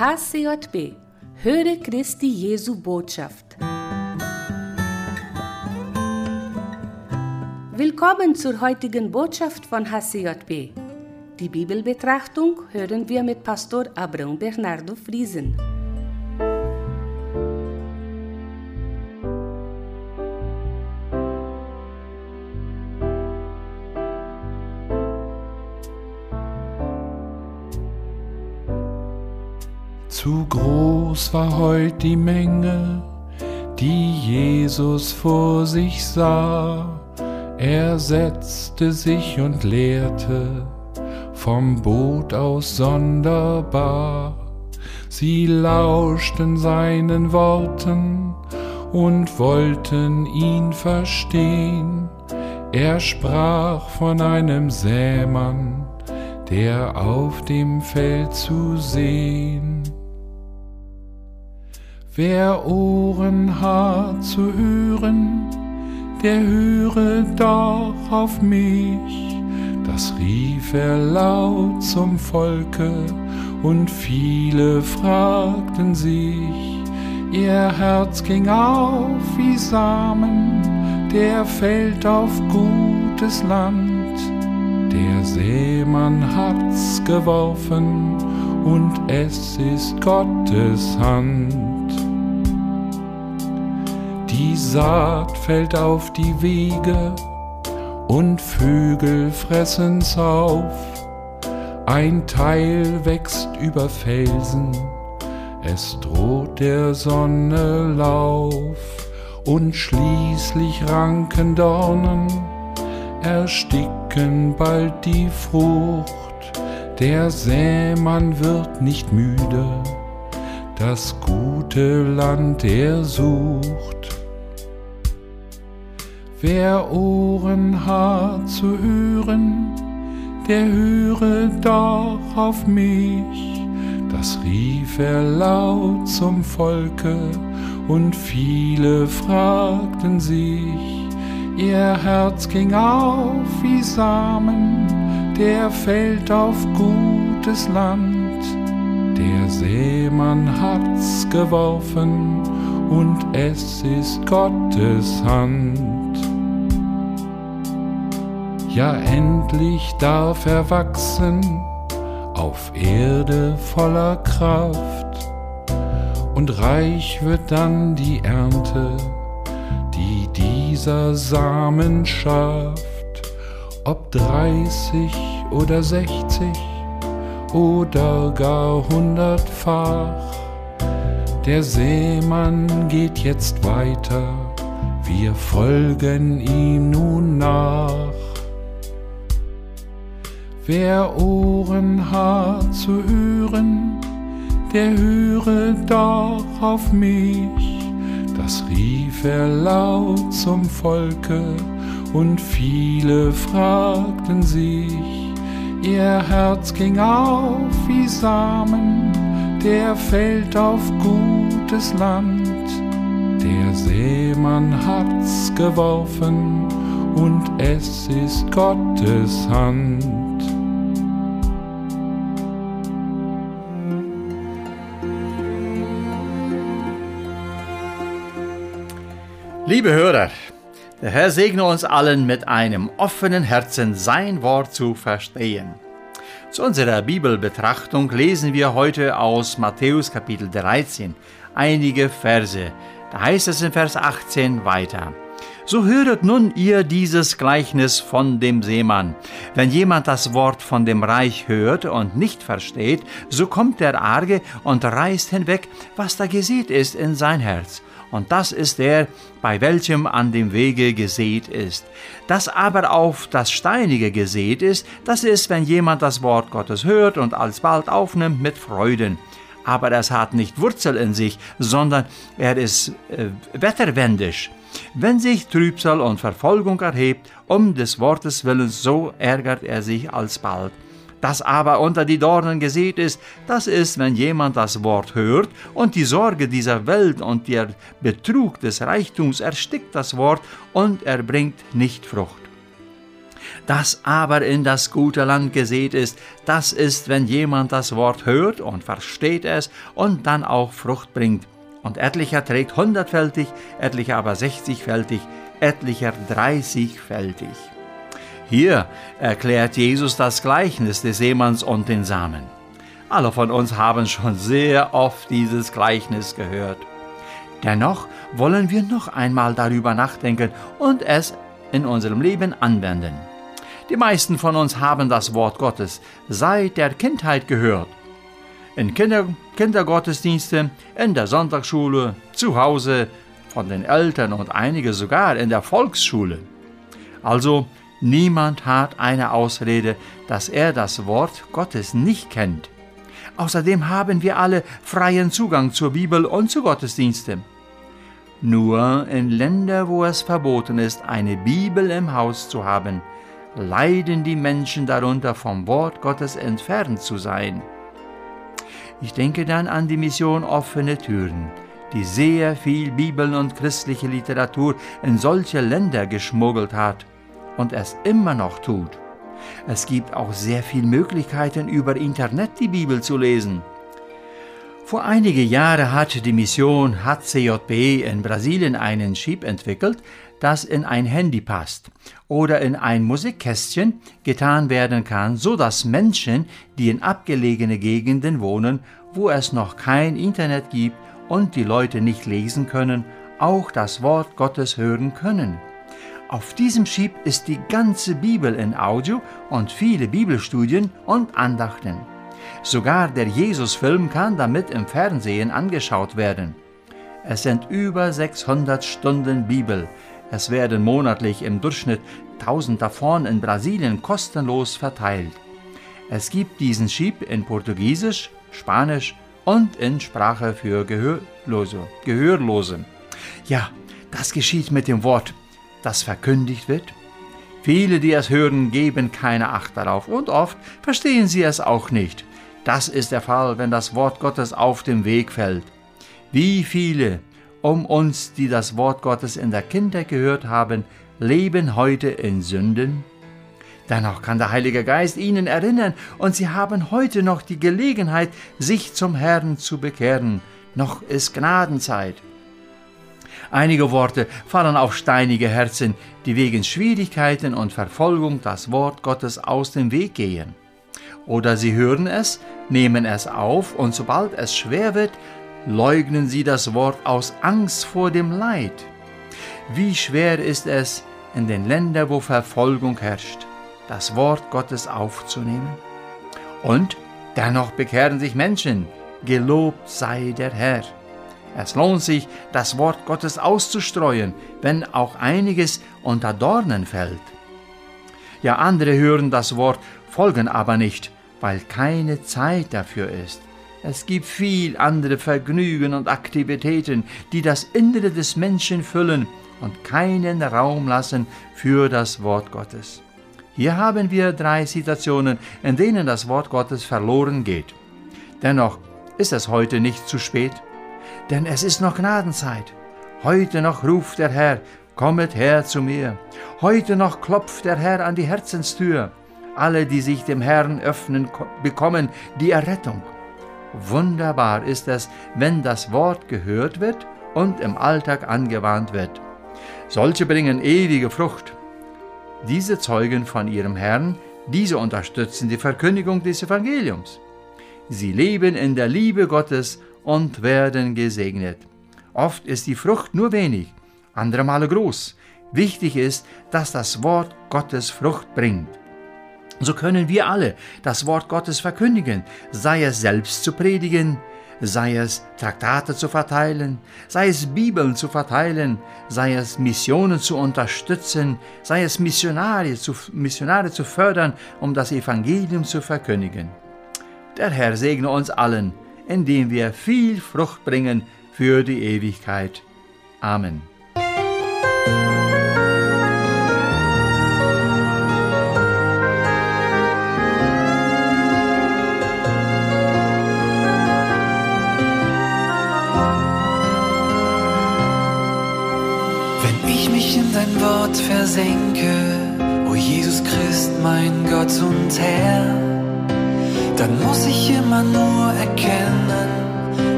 HCJB Höre Christi Jesu Botschaft. Willkommen zur heutigen Botschaft von HCJB. Die Bibelbetrachtung hören wir mit Pastor Abrão Bernardo Friesen. Zu groß war heut die Menge, die Jesus vor sich sah. Er setzte sich und lehrte vom Boot aus sonderbar. Sie lauschten seinen Worten und wollten ihn verstehen. Er sprach von einem Sämann, der auf dem Feld zu sehen. Wer Ohren hat zu hören, der höre doch auf mich. Das rief er laut zum Volke, und viele fragten sich, ihr Herz ging auf wie Samen, der fällt auf gutes Land. Der Seemann hat's geworfen, und es ist Gottes Hand. Die Saat fällt auf die Wege und Vögel fressen's auf. Ein Teil wächst über Felsen, es droht der Sonne Lauf und schließlich ranken Dornen, ersticken bald die Frucht. Der Sämann wird nicht müde, das gute Land er sucht. Wer Ohren hat zu hören, der höre doch auf mich. Das rief er laut zum Volke, und viele fragten sich, ihr Herz ging auf wie Samen, der fällt auf gutes Land. Der Seemann hat's geworfen, und es ist Gottes Hand. Ja, endlich darf er wachsen auf Erde voller Kraft und reich wird dann die Ernte, die dieser Samen schafft, ob dreißig oder sechzig oder gar hundertfach. Der Seemann geht jetzt weiter, wir folgen ihm nun nach. Wer Ohren hat zu hören, der höre doch auf mich. Das rief er laut zum Volke, und viele fragten sich, ihr Herz ging auf wie Samen, der fällt auf gutes Land. Der Seemann hat's geworfen, und es ist Gottes Hand. Liebe Hörer, der Herr segne uns allen mit einem offenen Herzen sein Wort zu verstehen. Zu unserer Bibelbetrachtung lesen wir heute aus Matthäus Kapitel 13 einige Verse. Da heißt es in Vers 18 weiter. So höret nun ihr dieses Gleichnis von dem Seemann. Wenn jemand das Wort von dem Reich hört und nicht versteht, so kommt der Arge und reißt hinweg, was da gesät ist in sein Herz und das ist der, bei welchem an dem Wege gesät ist. Das aber auf das Steinige gesät ist, das ist, wenn jemand das Wort Gottes hört und alsbald aufnimmt mit Freuden. Aber es hat nicht Wurzel in sich, sondern er ist äh, wetterwendisch. Wenn sich Trübsal und Verfolgung erhebt, um des Wortes willen, so ärgert er sich alsbald das aber unter die Dornen gesät ist, das ist, wenn jemand das Wort hört und die Sorge dieser Welt und der Betrug des Reichtums erstickt das Wort und er bringt nicht Frucht. Das aber in das gute Land gesät ist, das ist, wenn jemand das Wort hört und versteht es und dann auch Frucht bringt. Und etlicher trägt hundertfältig, etlicher aber sechzigfältig, etlicher dreißigfältig. Hier erklärt Jesus das Gleichnis des Seemanns und den Samen. Alle von uns haben schon sehr oft dieses Gleichnis gehört. Dennoch wollen wir noch einmal darüber nachdenken und es in unserem Leben anwenden. Die meisten von uns haben das Wort Gottes seit der Kindheit gehört. In Kinder Kindergottesdienste, in der Sonntagsschule, zu Hause, von den Eltern und einige sogar in der Volksschule. Also niemand hat eine Ausrede, dass er das Wort Gottes nicht kennt. Außerdem haben wir alle freien Zugang zur Bibel und zu Gottesdiensten. Nur in Ländern, wo es verboten ist, eine Bibel im Haus zu haben, leiden die Menschen darunter, vom Wort Gottes entfernt zu sein. Ich denke dann an die Mission Offene Türen, die sehr viel Bibel und christliche Literatur in solche Länder geschmuggelt hat und es immer noch tut. Es gibt auch sehr viele Möglichkeiten, über Internet die Bibel zu lesen. Vor einige Jahre hat die Mission HCJB in Brasilien einen Chip entwickelt, das in ein Handy passt oder in ein Musikkästchen getan werden kann, so dass Menschen, die in abgelegene Gegenden wohnen, wo es noch kein Internet gibt und die Leute nicht lesen können, auch das Wort Gottes hören können. Auf diesem Chip ist die ganze Bibel in Audio und viele Bibelstudien und Andachten. Sogar der Jesus-Film kann damit im Fernsehen angeschaut werden. Es sind über 600 Stunden Bibel. Es werden monatlich im Durchschnitt 1000 davon in Brasilien kostenlos verteilt. Es gibt diesen Chip in Portugiesisch, Spanisch und in Sprache für Gehörlose. Gehörlose. Ja, das geschieht mit dem Wort das verkündigt wird? Viele, die es hören, geben keine Acht darauf und oft verstehen sie es auch nicht. Das ist der Fall, wenn das Wort Gottes auf dem Weg fällt. Wie viele um uns, die das Wort Gottes in der Kindheit gehört haben, leben heute in Sünden? Dennoch kann der Heilige Geist ihnen erinnern und sie haben heute noch die Gelegenheit, sich zum Herrn zu bekehren. Noch ist Gnadenzeit. Einige Worte fallen auf steinige Herzen, die wegen Schwierigkeiten und Verfolgung das Wort Gottes aus dem Weg gehen. Oder sie hören es, nehmen es auf und sobald es schwer wird, leugnen sie das Wort aus Angst vor dem Leid. Wie schwer ist es, in den Ländern, wo Verfolgung herrscht, das Wort Gottes aufzunehmen? Und dennoch bekehren sich Menschen, gelobt sei der Herr. Es lohnt sich, das Wort Gottes auszustreuen, wenn auch einiges unter Dornen fällt. Ja, andere hören das Wort, folgen aber nicht, weil keine Zeit dafür ist. Es gibt viel andere Vergnügen und Aktivitäten, die das Innere des Menschen füllen und keinen Raum lassen für das Wort Gottes. Hier haben wir drei Situationen, in denen das Wort Gottes verloren geht. Dennoch ist es heute nicht zu spät denn es ist noch Gnadenzeit. Heute noch ruft der Herr, kommet her zu mir. Heute noch klopft der Herr an die Herzenstür. Alle, die sich dem Herrn öffnen, bekommen die Errettung. Wunderbar ist es, wenn das Wort gehört wird und im Alltag angewandt wird. Solche bringen ewige Frucht. Diese zeugen von ihrem Herrn, diese unterstützen die Verkündigung des Evangeliums. Sie leben in der Liebe Gottes und werden gesegnet. Oft ist die Frucht nur wenig, andere Male groß. Wichtig ist, dass das Wort Gottes Frucht bringt. So können wir alle das Wort Gottes verkündigen, sei es selbst zu predigen, sei es Traktate zu verteilen, sei es Bibeln zu verteilen, sei es Missionen zu unterstützen, sei es Missionare zu, Missionare zu fördern, um das Evangelium zu verkündigen. Der Herr segne uns allen indem wir viel Frucht bringen für die Ewigkeit. Amen. Wenn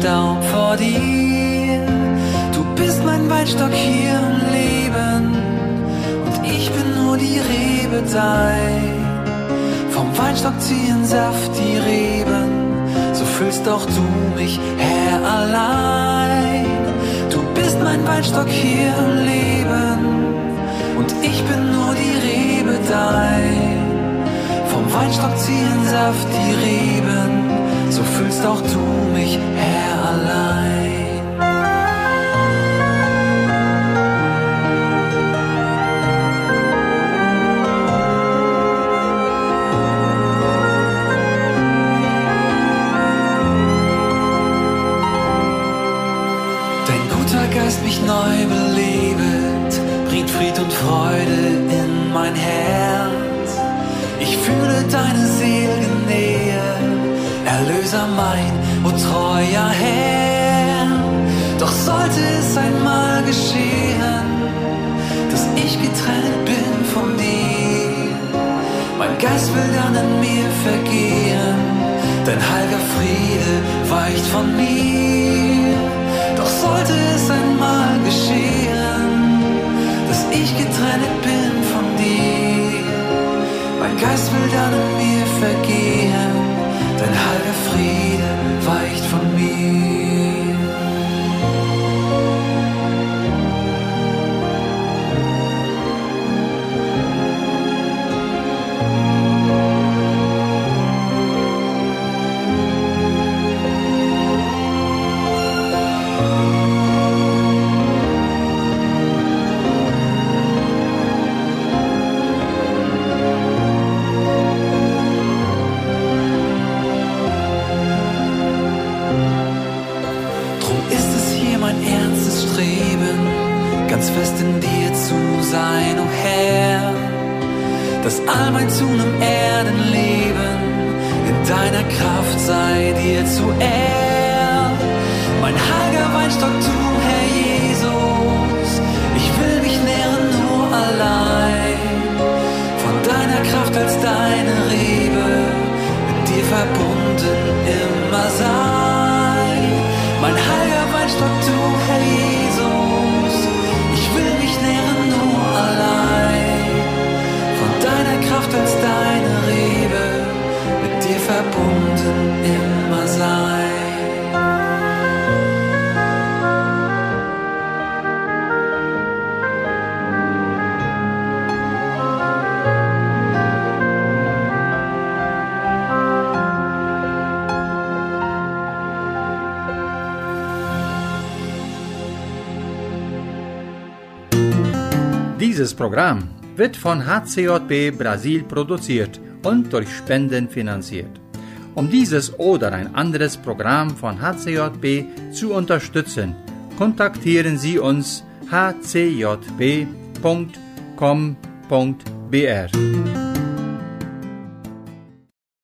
Erdenstaub vor dir. Du bist mein Weinstock hier im Leben und ich bin nur die Rebe dein. Vom Weinstock ziehen Saft die Reben, so füllst auch du mich, Herr, allein. Du bist mein Weinstock hier im Leben und ich bin nur die Rebe dein. Vom Weinstock ziehen Saft die Reben, so fühlst auch du fühle deine Seelennähe, Erlöser mein, o treuer Herr. Doch sollte es einmal geschehen, dass ich getrennt bin von dir, mein Geist will dann in mir vergehen, dein heiliger Friede weicht von mir. Doch sollte es einmal geschehen, Dieses Programm wird von HCJB Brasil produziert und durch Spenden finanziert. Um dieses oder ein anderes Programm von HCJB zu unterstützen, kontaktieren Sie uns hcjb.com.br.